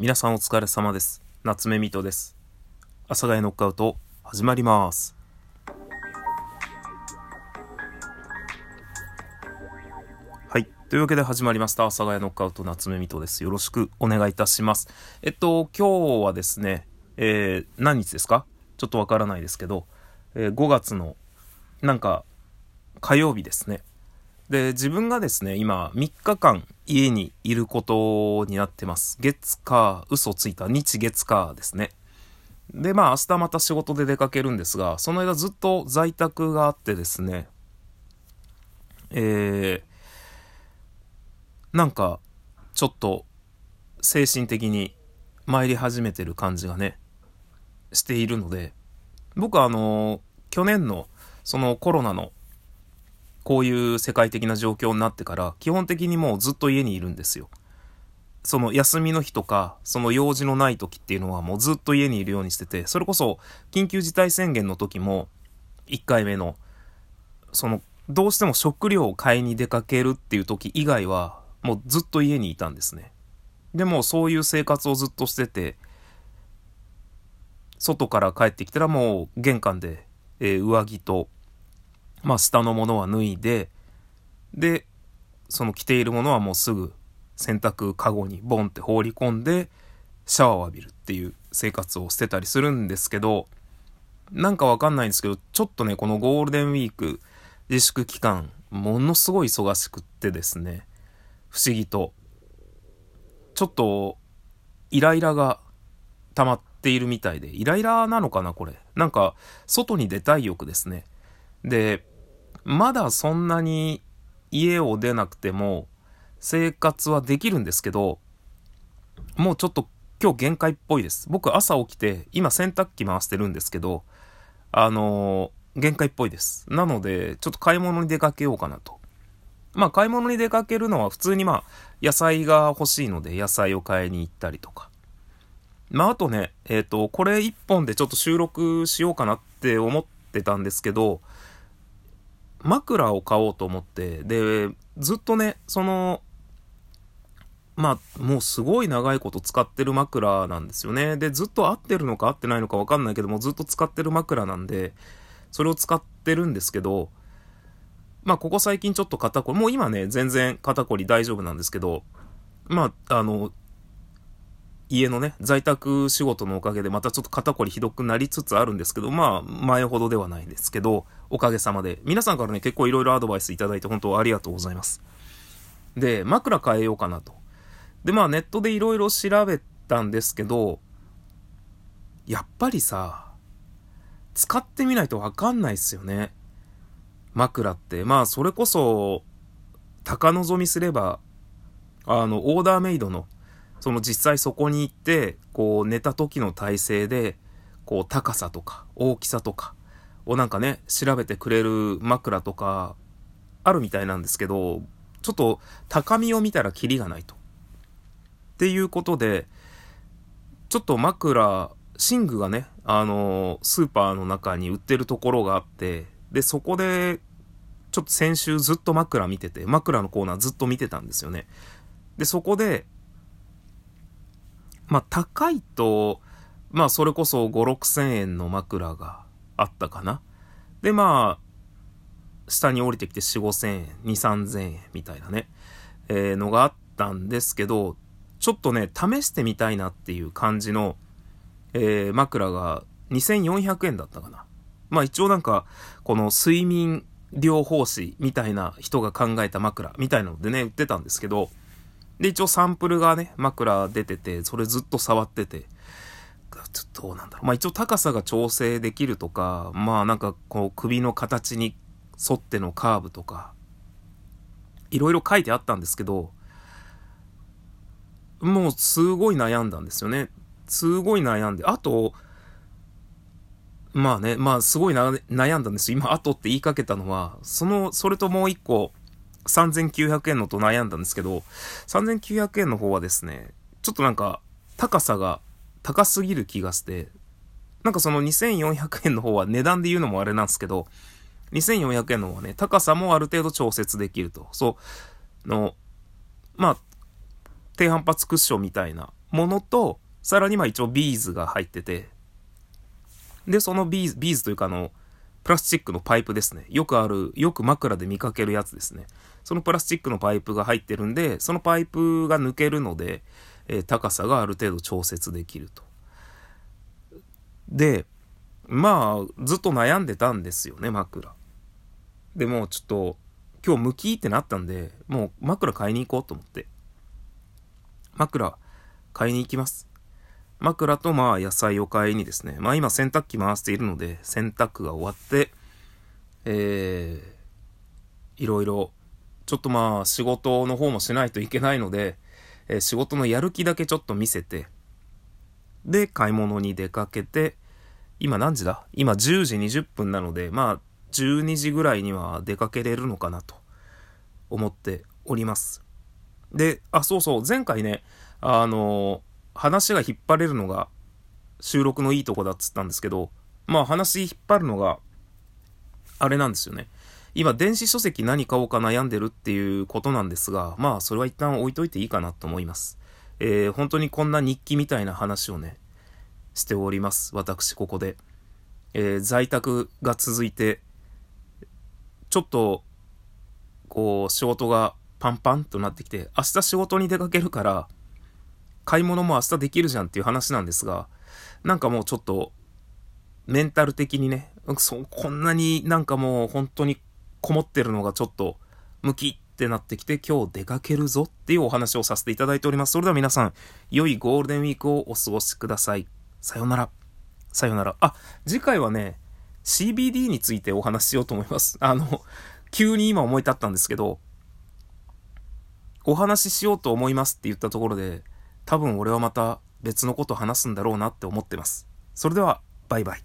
皆さんお疲れ様です。夏目みとです。阿佐ヶ谷ノックアウト始まります。はい。というわけで始まりました。阿佐ヶ谷ノックアウト夏目みとです。よろしくお願いいたします。えっと、今日はですね、えー、何日ですか？ちょっとわからないですけど、えー、5月の、なんか、火曜日ですね。で、自分がですね、今、3日間家にいることになってます。月火、嘘ついた日月火ですね。で、まあ、明日また仕事で出かけるんですが、その間ずっと在宅があってですね、えー、なんか、ちょっと、精神的に参り始めてる感じがね、しているので、僕はあの、去年の、そのコロナのこういう世界的な状況になってから、基本的にもうずっと家にいるんですよ。その休みの日とか、その用事のない時っていうのはもうずっと家にいるようにしてて、それこそ緊急事態宣言の時も、1回目の、その、どうしても食料を買いに出かけるっていう時以外は、もうずっと家にいたんですね。でもそういう生活をずっとしてて、外から帰ってきたらもう玄関で、えー、上着とまあ、下のものは脱いで、で、その着ているものはもうすぐ洗濯かごにボンって放り込んで、シャワーを浴びるっていう生活をしてたりするんですけど、なんかわかんないんですけど、ちょっとね、このゴールデンウィーク自粛期間、ものすごい忙しくってですね、不思議と、ちょっと、イライラが溜まっているみたいで、イライラなのかな、これ。なんか、外に出たい欲ですね。で、まだそんなに家を出なくても生活はできるんですけど、もうちょっと今日限界っぽいです。僕朝起きて、今洗濯機回してるんですけど、あのー、限界っぽいです。なので、ちょっと買い物に出かけようかなと。まあ買い物に出かけるのは普通にまあ野菜が欲しいので野菜を買いに行ったりとか。まああとね、えっ、ー、と、これ一本でちょっと収録しようかなって思ってたんですけど、枕を買おうと思って、で、ずっとね、その、まあ、もうすごい長いこと使ってる枕なんですよね。で、ずっと合ってるのか合ってないのかわかんないけども、ずっと使ってる枕なんで、それを使ってるんですけど、まあ、ここ最近ちょっと肩こり、もう今ね、全然肩こり大丈夫なんですけど、まあ、あの、家のね、在宅仕事のおかげでまたちょっと肩こりひどくなりつつあるんですけど、まあ、前ほどではないんですけど、おかげさまで。皆さんからね、結構いろいろアドバイスいただいて本当ありがとうございます。で、枕変えようかなと。で、まあネットでいろいろ調べたんですけど、やっぱりさ、使ってみないとわかんないっすよね。枕って。まあ、それこそ、高望みすれば、あの、オーダーメイドのその実際そこに行って、こう寝た時の体勢で、こう高さとか大きさとかをなんかね、調べてくれる枕とかあるみたいなんですけど、ちょっと高みを見たらキリがないと。っていうことで、ちょっと枕、寝具がね、あの、スーパーの中に売ってるところがあって、で、そこで、ちょっと先週ずっと枕見てて、枕のコーナーずっと見てたんですよね。で、そこで、まあ、高いと、まあ、それこそ5、6千円の枕があったかな。で、まあ、下に降りてきて4、5千円、2、3千円みたいなね、えー、のがあったんですけど、ちょっとね、試してみたいなっていう感じの、えー、枕が2400円だったかな。まあ一応なんか、この睡眠療法士みたいな人が考えた枕みたいなのでね、売ってたんですけど、で、一応サンプルがね、枕出てて、それずっと触ってて、ちょっとどうなんだろう。まあ一応高さが調整できるとか、まあなんかこう首の形に沿ってのカーブとか、いろいろ書いてあったんですけど、もうすごい悩んだんですよね。すごい悩んで。あと、まあね、まあすごい悩んだんですよ。今、あとって言いかけたのは、その、それともう一個、3900円のと悩んだんですけど、3900円の方はですね、ちょっとなんか高さが高すぎる気がして、なんかその2400円の方は値段で言うのもあれなんですけど、2400円の方はね、高さもある程度調節できると。そう、の、まあ、低反発クッションみたいなものと、さらにまあ一応ビーズが入ってて、で、そのビーズ、ビーズというかあの、プラスチックのパイプですね。よくある、よく枕で見かけるやつですね。そのプラスチックのパイプが入ってるんで、そのパイプが抜けるので、えー、高さがある程度調節できると。で、まあ、ずっと悩んでたんですよね、枕。でもちょっと、今日向きってなったんで、もう枕買いに行こうと思って。枕買いに行きます。枕とまあ野菜を買いにですね、まあ今洗濯機回しているので、洗濯が終わって、えー、いろいろ、ちょっとまあ仕事の方もしないといけないので、えー、仕事のやる気だけちょっと見せて、で、買い物に出かけて、今何時だ？今10時20分なので、まあ12時ぐらいには出かけれるのかなと思っております。で、あ、そうそう、前回ね、あの話が引っ張れるのが収録のいいとこだっつったんですけど、まあ話引っ張るのが、あれなんですよね。今、電子書籍何買おうか悩んでるっていうことなんですが、まあそれは一旦置いといていいかなと思います。えー、本当にこんな日記みたいな話をね、しております。私、ここで。えー、在宅が続いて、ちょっと、こう、仕事がパンパンとなってきて、明日仕事に出かけるから、買い物も明日できるじゃんっていう話なんですが、なんかもうちょっと、メンタル的にね、そこんなになんかもう本当にこもってるのがちょっと、ムキってなってきて、今日出かけるぞっていうお話をさせていただいております。それでは皆さん、良いゴールデンウィークをお過ごしください。さよなら。さよなら。あ、次回はね、CBD についてお話ししようと思います。あの、急に今思い立ったんですけど、お話ししようと思いますって言ったところで、多分俺はまた別のこと話すんだろうなって思ってます。それでは、バイバイ。